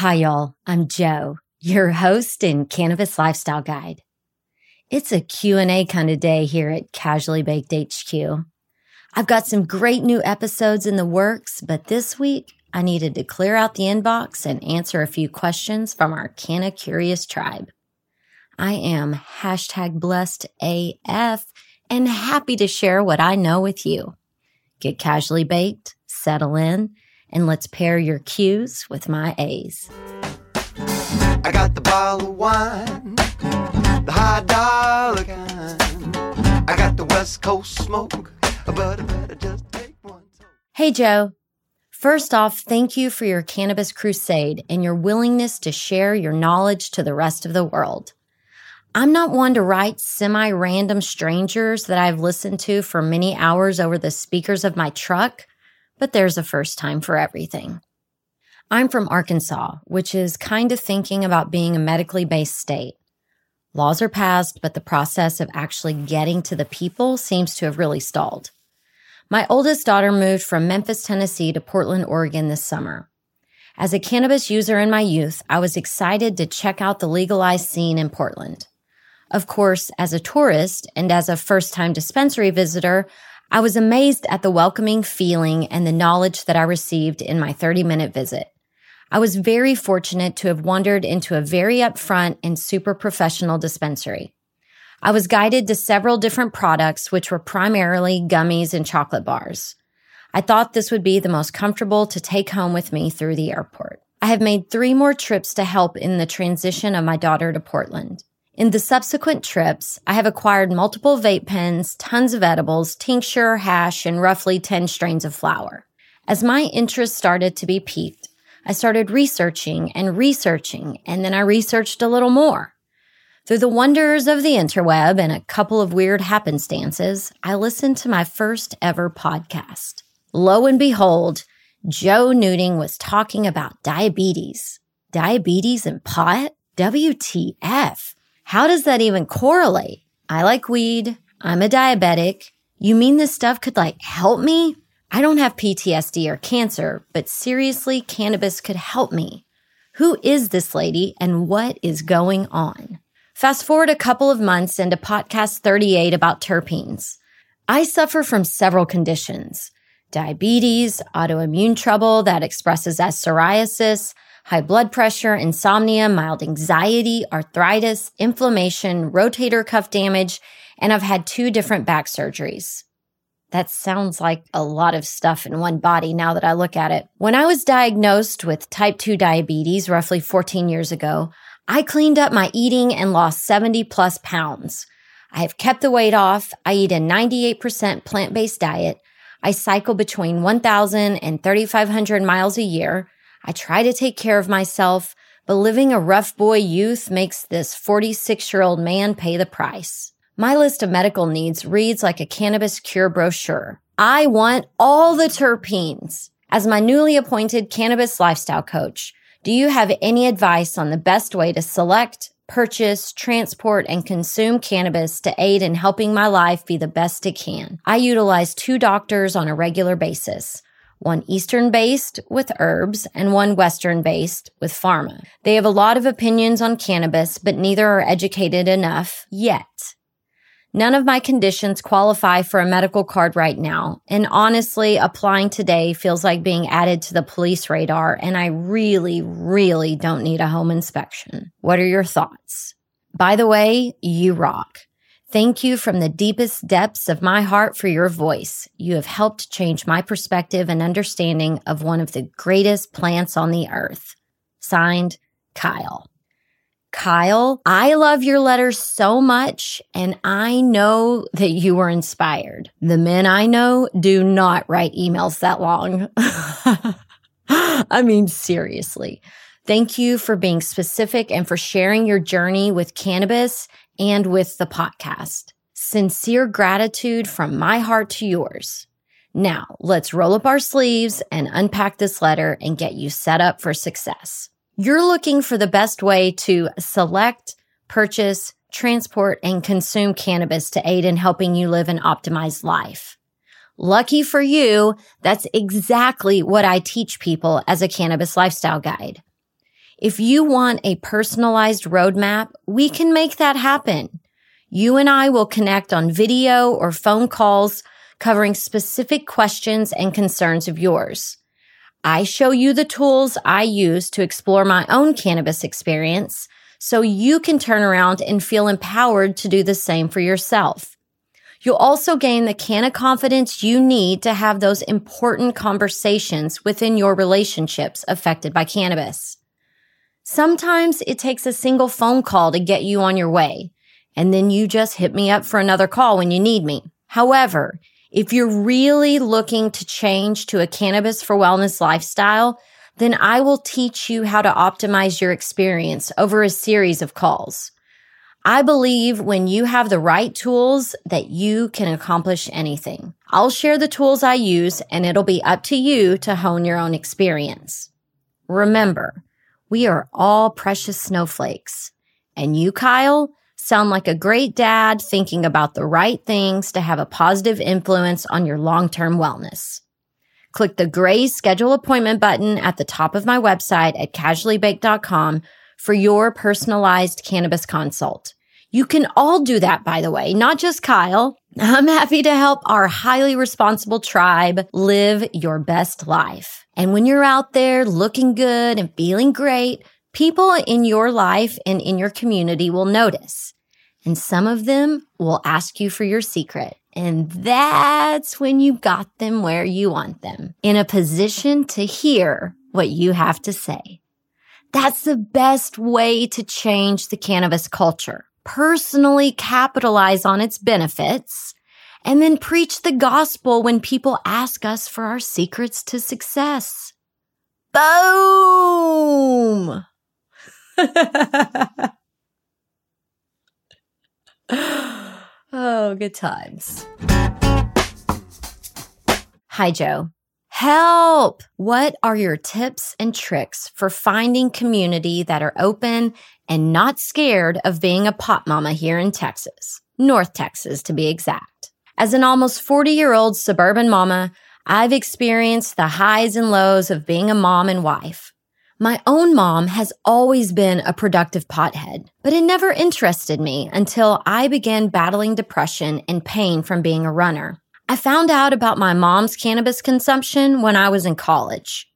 Hi, y'all. I'm Joe, your host and cannabis lifestyle guide. It's a Q&A kind of day here at Casually Baked HQ. I've got some great new episodes in the works, but this week I needed to clear out the inbox and answer a few questions from our Canna Curious tribe. I am hashtag blessed AF and happy to share what I know with you. Get casually baked, settle in, and let's pair your Q's with my A's. I got the bottle of wine, the high dollar kind. I got the West Coast smoke, but I better just take one. Hey, Joe. First off, thank you for your cannabis crusade and your willingness to share your knowledge to the rest of the world. I'm not one to write semi random strangers that I've listened to for many hours over the speakers of my truck, but there's a first time for everything. I'm from Arkansas, which is kind of thinking about being a medically based state. Laws are passed, but the process of actually getting to the people seems to have really stalled. My oldest daughter moved from Memphis, Tennessee to Portland, Oregon this summer. As a cannabis user in my youth, I was excited to check out the legalized scene in Portland. Of course, as a tourist and as a first time dispensary visitor, I was amazed at the welcoming feeling and the knowledge that I received in my 30 minute visit. I was very fortunate to have wandered into a very upfront and super professional dispensary. I was guided to several different products, which were primarily gummies and chocolate bars. I thought this would be the most comfortable to take home with me through the airport. I have made three more trips to help in the transition of my daughter to Portland. In the subsequent trips, I have acquired multiple vape pens, tons of edibles, tincture, hash, and roughly 10 strains of flower. As my interest started to be piqued, I started researching and researching, and then I researched a little more. Through the wonders of the interweb and a couple of weird happenstances, I listened to my first ever podcast. Lo and behold, Joe Newting was talking about diabetes. Diabetes and pot? WTF? How does that even correlate? I like weed. I'm a diabetic. You mean this stuff could like help me? I don't have PTSD or cancer, but seriously, cannabis could help me. Who is this lady and what is going on? Fast forward a couple of months into podcast 38 about terpenes. I suffer from several conditions diabetes, autoimmune trouble that expresses as psoriasis, high blood pressure, insomnia, mild anxiety, arthritis, inflammation, rotator cuff damage, and I've had two different back surgeries. That sounds like a lot of stuff in one body now that I look at it. When I was diagnosed with type 2 diabetes roughly 14 years ago, I cleaned up my eating and lost 70 plus pounds. I have kept the weight off. I eat a 98% plant based diet. I cycle between 1,000 and 3,500 miles a year. I try to take care of myself, but living a rough boy youth makes this 46 year old man pay the price. My list of medical needs reads like a cannabis cure brochure. I want all the terpenes. As my newly appointed cannabis lifestyle coach, do you have any advice on the best way to select, purchase, transport, and consume cannabis to aid in helping my life be the best it can? I utilize two doctors on a regular basis one Eastern based with herbs and one Western based with pharma. They have a lot of opinions on cannabis, but neither are educated enough yet. None of my conditions qualify for a medical card right now. And honestly, applying today feels like being added to the police radar. And I really, really don't need a home inspection. What are your thoughts? By the way, you rock. Thank you from the deepest depths of my heart for your voice. You have helped change my perspective and understanding of one of the greatest plants on the earth. Signed, Kyle. Kyle, I love your letters so much, and I know that you were inspired. The men I know do not write emails that long. I mean, seriously. Thank you for being specific and for sharing your journey with cannabis and with the podcast. Sincere gratitude from my heart to yours. Now, let's roll up our sleeves and unpack this letter and get you set up for success. You're looking for the best way to select, purchase, transport, and consume cannabis to aid in helping you live an optimized life. Lucky for you, that's exactly what I teach people as a cannabis lifestyle guide. If you want a personalized roadmap, we can make that happen. You and I will connect on video or phone calls covering specific questions and concerns of yours. I show you the tools I use to explore my own cannabis experience so you can turn around and feel empowered to do the same for yourself. You'll also gain the canna confidence you need to have those important conversations within your relationships affected by cannabis. Sometimes it takes a single phone call to get you on your way, and then you just hit me up for another call when you need me. However, if you're really looking to change to a cannabis for wellness lifestyle, then I will teach you how to optimize your experience over a series of calls. I believe when you have the right tools that you can accomplish anything. I'll share the tools I use and it'll be up to you to hone your own experience. Remember, we are all precious snowflakes. And you, Kyle, sound like a great dad thinking about the right things to have a positive influence on your long-term wellness. Click the gray schedule appointment button at the top of my website at casuallybaked.com for your personalized cannabis consult. You can all do that, by the way, not just Kyle. I'm happy to help our highly responsible tribe live your best life. And when you're out there looking good and feeling great, People in your life and in your community will notice, and some of them will ask you for your secret. And that's when you got them where you want them in a position to hear what you have to say. That's the best way to change the cannabis culture. Personally capitalize on its benefits and then preach the gospel when people ask us for our secrets to success. Boom! oh, good times. Hi, Joe. Help! What are your tips and tricks for finding community that are open and not scared of being a pop mama here in Texas? North Texas, to be exact. As an almost 40 year old suburban mama, I've experienced the highs and lows of being a mom and wife. My own mom has always been a productive pothead, but it never interested me until I began battling depression and pain from being a runner. I found out about my mom's cannabis consumption when I was in college.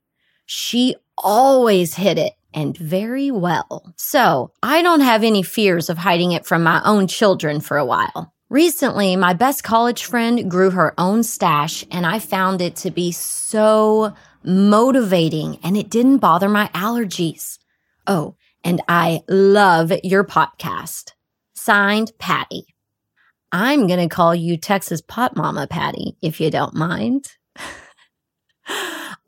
She always hid it and very well. So I don't have any fears of hiding it from my own children for a while. Recently, my best college friend grew her own stash and I found it to be so motivating and it didn't bother my allergies. Oh, and I love your podcast. Signed, Patty. I'm going to call you Texas Pot Mama Patty, if you don't mind.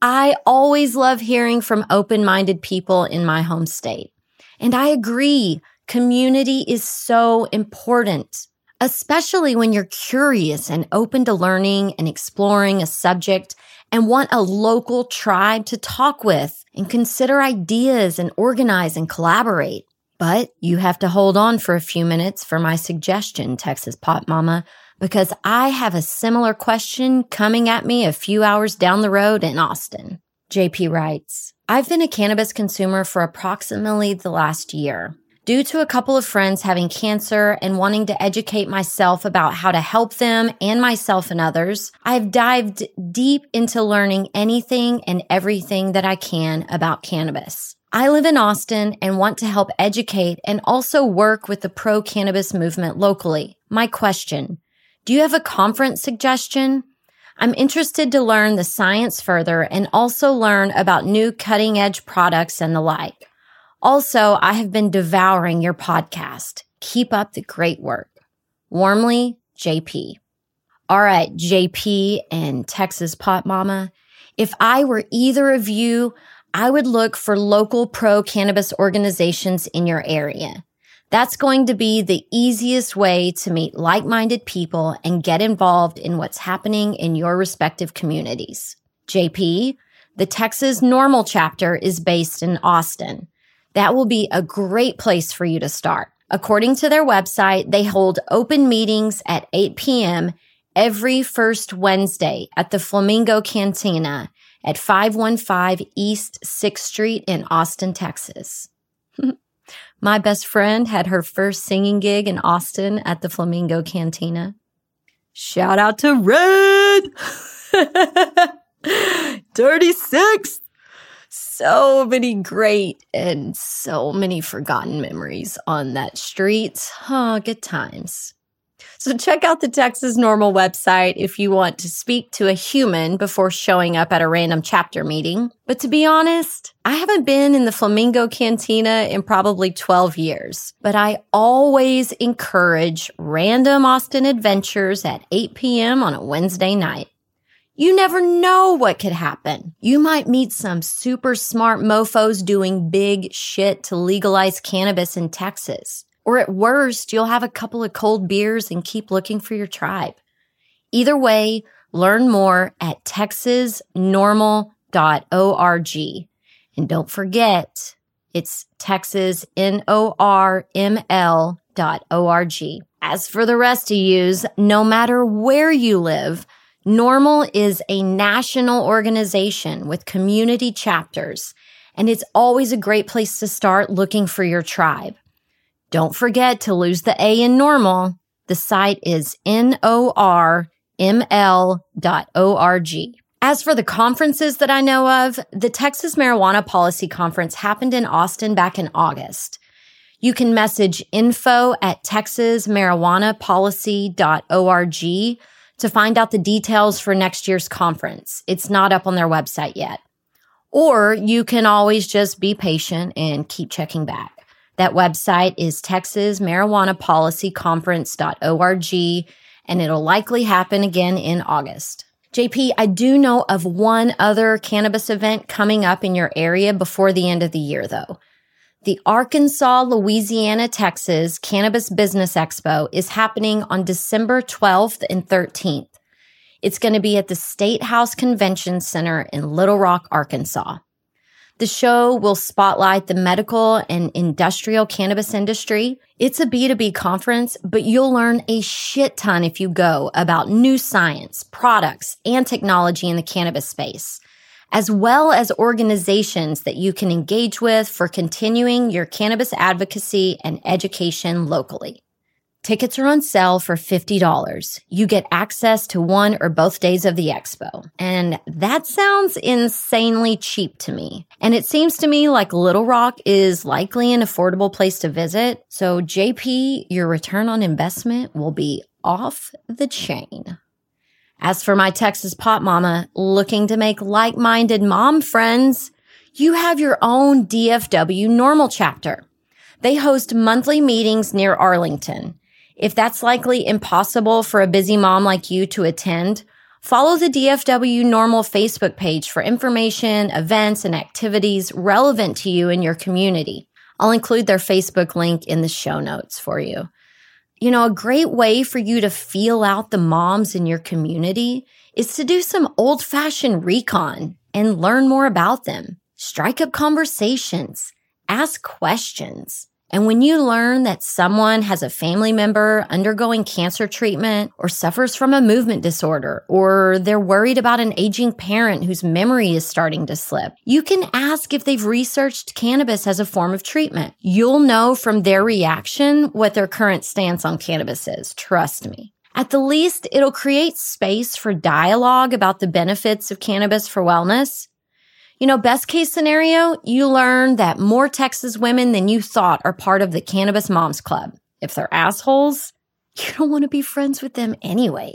I always love hearing from open minded people in my home state. And I agree, community is so important especially when you're curious and open to learning and exploring a subject and want a local tribe to talk with and consider ideas and organize and collaborate. But you have to hold on for a few minutes for my suggestion, Texas Pot Mama, because I have a similar question coming at me a few hours down the road in Austin. JP writes, I've been a cannabis consumer for approximately the last year. Due to a couple of friends having cancer and wanting to educate myself about how to help them and myself and others, I've dived deep into learning anything and everything that I can about cannabis. I live in Austin and want to help educate and also work with the pro cannabis movement locally. My question, do you have a conference suggestion? I'm interested to learn the science further and also learn about new cutting edge products and the like. Also, I have been devouring your podcast. Keep up the great work. Warmly, JP. All right, JP and Texas Pot Mama. If I were either of you, I would look for local pro cannabis organizations in your area. That's going to be the easiest way to meet like-minded people and get involved in what's happening in your respective communities. JP, the Texas NORML chapter is based in Austin that will be a great place for you to start. According to their website, they hold open meetings at 8 p.m. every first Wednesday at the Flamingo Cantina at 515 East 6th Street in Austin, Texas. My best friend had her first singing gig in Austin at the Flamingo Cantina. Shout out to Red! Dirty Six! So many great and so many forgotten memories on that street. Oh, good times. So check out the Texas NORML website if you want to speak to a human before showing up at a random chapter meeting. But to be honest, I haven't been in the Flamingo Cantina in probably 12 years, but I always encourage random Austin adventures at 8 p.m. on a Wednesday night. You never know what could happen. You might meet some super smart mofos doing big shit to legalize cannabis in Texas. Or at worst, you'll have a couple of cold beers and keep looking for your tribe. Either way, learn more at texasnorml.org. And don't forget, it's Texas, N-O-R-M-L dot O-R-G. As for the rest of yous, no matter where you live, NORML is a national organization with community chapters, and it's always a great place to start looking for your tribe. Don't forget to lose the A in normal. The site is norml.org. As for the conferences that I know of, the Texas Marijuana Policy Conference happened in Austin back in August. You can message info at texasmarijuanapolicy.org to find out the details for next year's conference. It's not up on their website yet. Or you can always just be patient and keep checking back. That website is texasmarijuanapolicyconference.org and it'll likely happen again in August. JP, I do know of one other cannabis event coming up in your area before the end of the year though. The Arkansas, Louisiana, Texas Cannabis Business Expo is happening on December 12th and 13th. It's going to be at the State House Convention Center in Little Rock, Arkansas. The show will spotlight the medical and industrial cannabis industry. It's a B2B conference, but you'll learn a shit ton if you go about new science, products, and technology in the cannabis space as well as organizations that you can engage with for continuing your cannabis advocacy and education locally. Tickets are on sale for $50. You get access to one or both days of the expo. And that sounds insanely cheap to me. And it seems to me like Little Rock is likely an affordable place to visit. So JP, your return on investment will be off the chain. As for my Texas pop mama looking to make like minded mom friends, you have your own DFW NORML chapter. They host monthly meetings near Arlington. If that's likely impossible for a busy mom like you to attend, follow the DFW NORML Facebook page for information, events, and activities relevant to you and your community. I'll include their Facebook link in the show notes for you. You know, a great way for you to feel out the moms in your community is to do some old fashioned recon and learn more about them. Strike up conversations, ask questions. And when you learn that someone has a family member undergoing cancer treatment or suffers from a movement disorder, or they're worried about an aging parent whose memory is starting to slip, you can ask if they've researched cannabis as a form of treatment. You'll know from their reaction what their current stance on cannabis is. Trust me. At the least, it'll create space for dialogue about the benefits of cannabis for wellness you know, best case scenario, you learn that more Texas women than you thought are part of the Cannabis Moms Club. If they're assholes, you don't want to be friends with them anyway.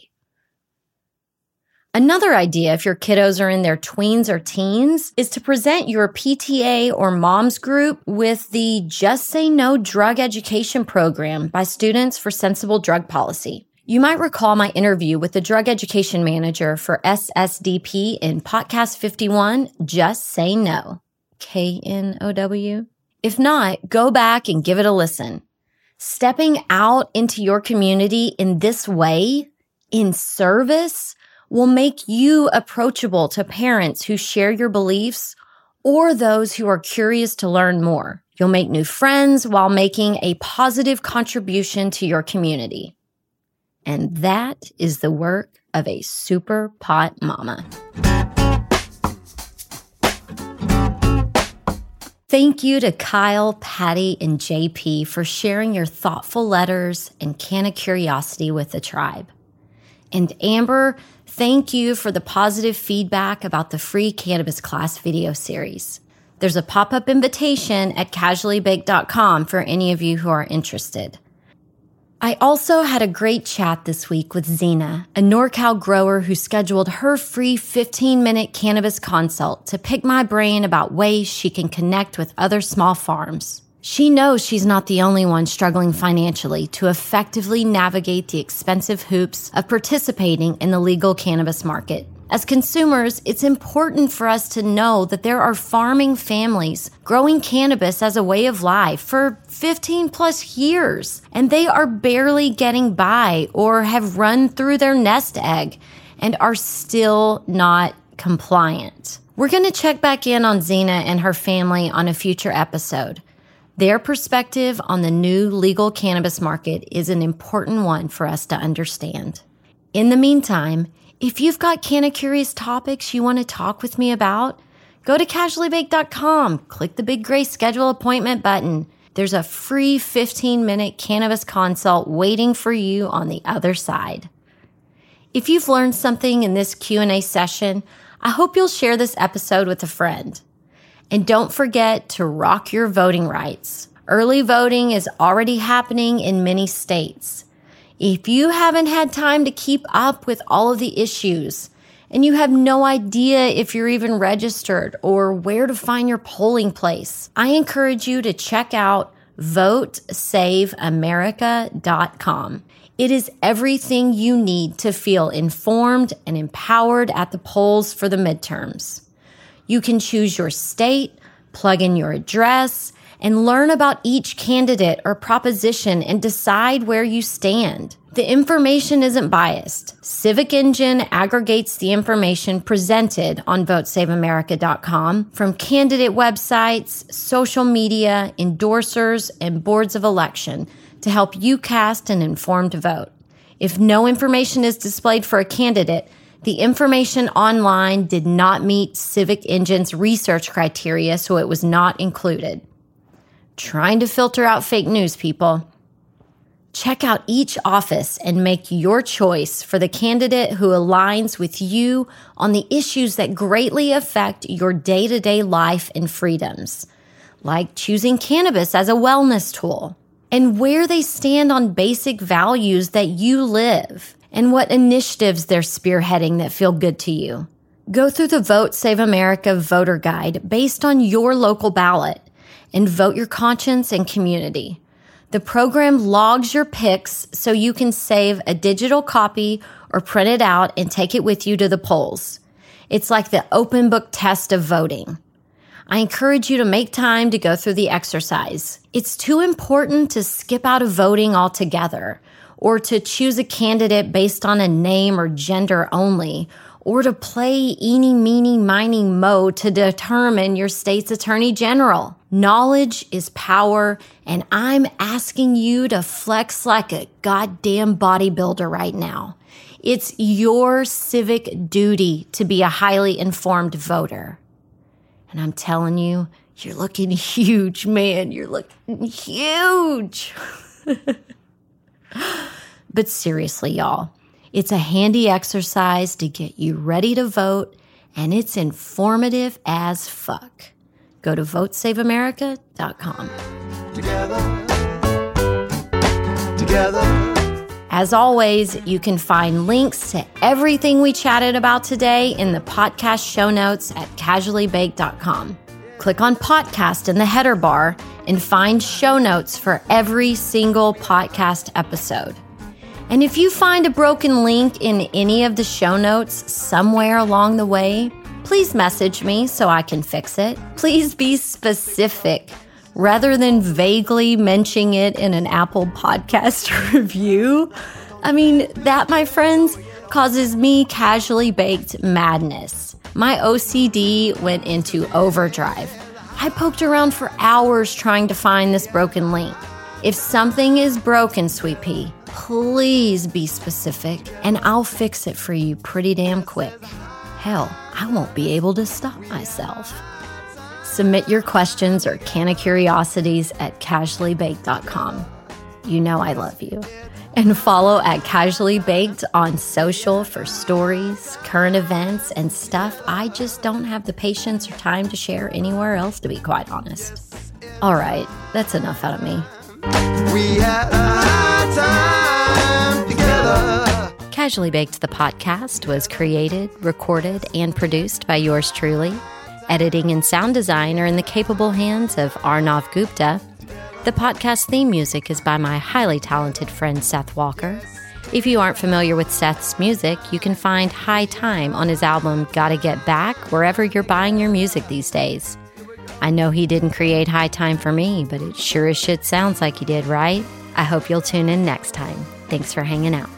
Another idea, if your kiddos are in their tweens or teens, is to present your PTA or moms group with the Just Say No drug education program by Students for Sensible Drug Policy. You might recall my interview with the drug education manager for SSDP in podcast 51, Just Say No. K N O W. If not, go back and give it a listen. Stepping out into your community in this way, in service, will make you approachable to parents who share your beliefs or those who are curious to learn more. You'll make new friends while making a positive contribution to your community. And that is the work of a super pot mama. Thank you to Kyle, Patty, and JP for sharing your thoughtful letters and canna curiosity with the tribe. And Amber, thank you for the positive feedback about the free cannabis class video series. There's a pop up invitation at casuallybaked.com for any of you who are interested. I also had a great chat this week with Zena, a NorCal grower who scheduled her free 15 minute cannabis consult to pick my brain about ways she can connect with other small farms. She knows she's not the only one struggling financially to effectively navigate the expensive hoops of participating in the legal cannabis market. As consumers, it's important for us to know that there are farming families growing cannabis as a way of life for 15 plus years, and they are barely getting by or have run through their nest egg and are still not compliant. We're going to check back in on Zena and her family on a future episode. Their perspective on the new legal cannabis market is an important one for us to understand. In the meantime, if you've got Canna Curious topics you want to talk with me about, go to casuallybaked.com, click the big gray schedule appointment button. There's a free 15 minute cannabis consult waiting for you on the other side. If you've learned something in this Q&A session, I hope you'll share this episode with a friend. And don't forget to rock your voting rights. Early voting is already happening in many states. If you haven't had time to keep up with all of the issues and you have no idea if you're even registered or where to find your polling place, I encourage you to check out votesaveamerica.com. It is everything you need to feel informed and empowered at the polls for the midterms. You can choose your state, plug in your address, and learn about each candidate or proposition and decide where you stand. The information isn't biased. Civic Engine aggregates the information presented on votesaveamerica.com from candidate websites, social media, endorsers, and boards of election to help you cast an informed vote. If no information is displayed for a candidate, the information online did not meet Civic Engine's research criteria, so it was not included trying to filter out fake news, people. Check out each office and make your choice for the candidate who aligns with you on the issues that greatly affect your day to day life and freedoms, like choosing cannabis as a wellness tool, and where they stand on basic values that you live and what initiatives they're spearheading that feel good to you. Go through the Vote Save America voter guide based on your local ballot and vote your conscience and community. The program logs your picks so you can save a digital copy or print it out and take it with you to the polls. It's like the open book test of voting. I encourage you to make time to go through the exercise. It's too important to skip out of voting altogether or to choose a candidate based on a name or gender only or to play eeny, meeny, miny, mo to determine your state's attorney general. Knowledge is power, and I'm asking you to flex like a goddamn bodybuilder right now. It's your civic duty to be a highly informed voter. And I'm telling you, you're looking huge, man. You're looking huge. but seriously, y'all, it's a handy exercise to get you ready to vote, and it's informative as fuck. Go to votesaveamerica.com. Together, together. As always, you can find links to everything we chatted about today in the podcast show notes at casuallybaked.com. Click on podcast in the header bar and find show notes for every single podcast episode. And if you find a broken link in any of the show notes somewhere along the way, please message me so I can fix it. Please be specific rather than vaguely mentioning it in an Apple podcast review. I mean, that, my friends, causes me casually baked madness. My OCD went into overdrive. I poked around for hours trying to find this broken link. If something is broken, Sweet Pea, please be specific and I'll fix it for you pretty damn quick. Hell, I won't be able to stop myself. Submit your questions or canna curiosities at casuallybaked.com. You know I love you. And follow at Casually Baked on social for stories, current events, and stuff I just don't have the patience or time to share anywhere else, to be quite honest. All right, that's enough out of me. Casually Baked, the podcast, was created, recorded, and produced by yours truly. Editing and sound design are in the capable hands of Arnav Gupta. The podcast theme music is by my highly talented friend Seth Walker. If you aren't familiar with Seth's music, you can find High Time on his album Gotta Get Back wherever you're buying your music these days. I know he didn't create High Time for me, but it sure as shit sounds like he did, right? I hope you'll tune in next time. Thanks for hanging out.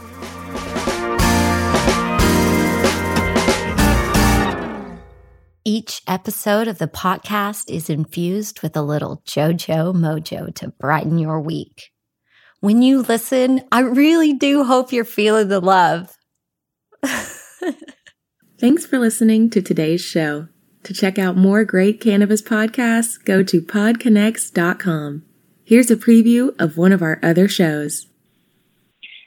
Each episode of the podcast is infused with a little JoJo mojo to brighten your week. When you listen, I really do hope you're feeling the love. Thanks for listening to today's show. To check out more great cannabis podcasts, go to podconnects.com. Here's a preview of one of our other shows.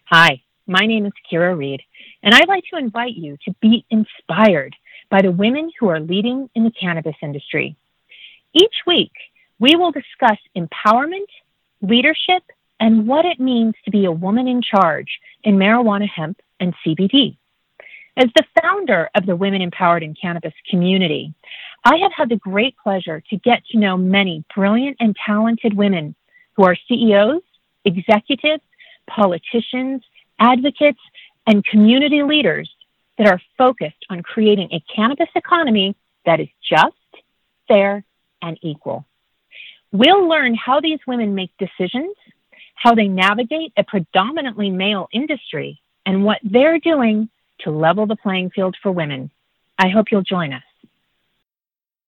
Hi, my name is Kira Reed, and I'd like to invite you to be inspired by the women who are leading in the cannabis industry. Each week, we will discuss empowerment, leadership, and what it means to be a woman in charge in marijuana, hemp, and CBD. As the founder of the Women Empowered in Cannabis community, I have had the great pleasure to get to know many brilliant and talented women who are CEOs, executives, politicians, advocates, and community leaders that are focused on creating a cannabis economy that is just, fair, and equal. We'll learn how these women make decisions, how they navigate a predominantly male industry, and what they're doing to level the playing field for women. I hope you'll join us.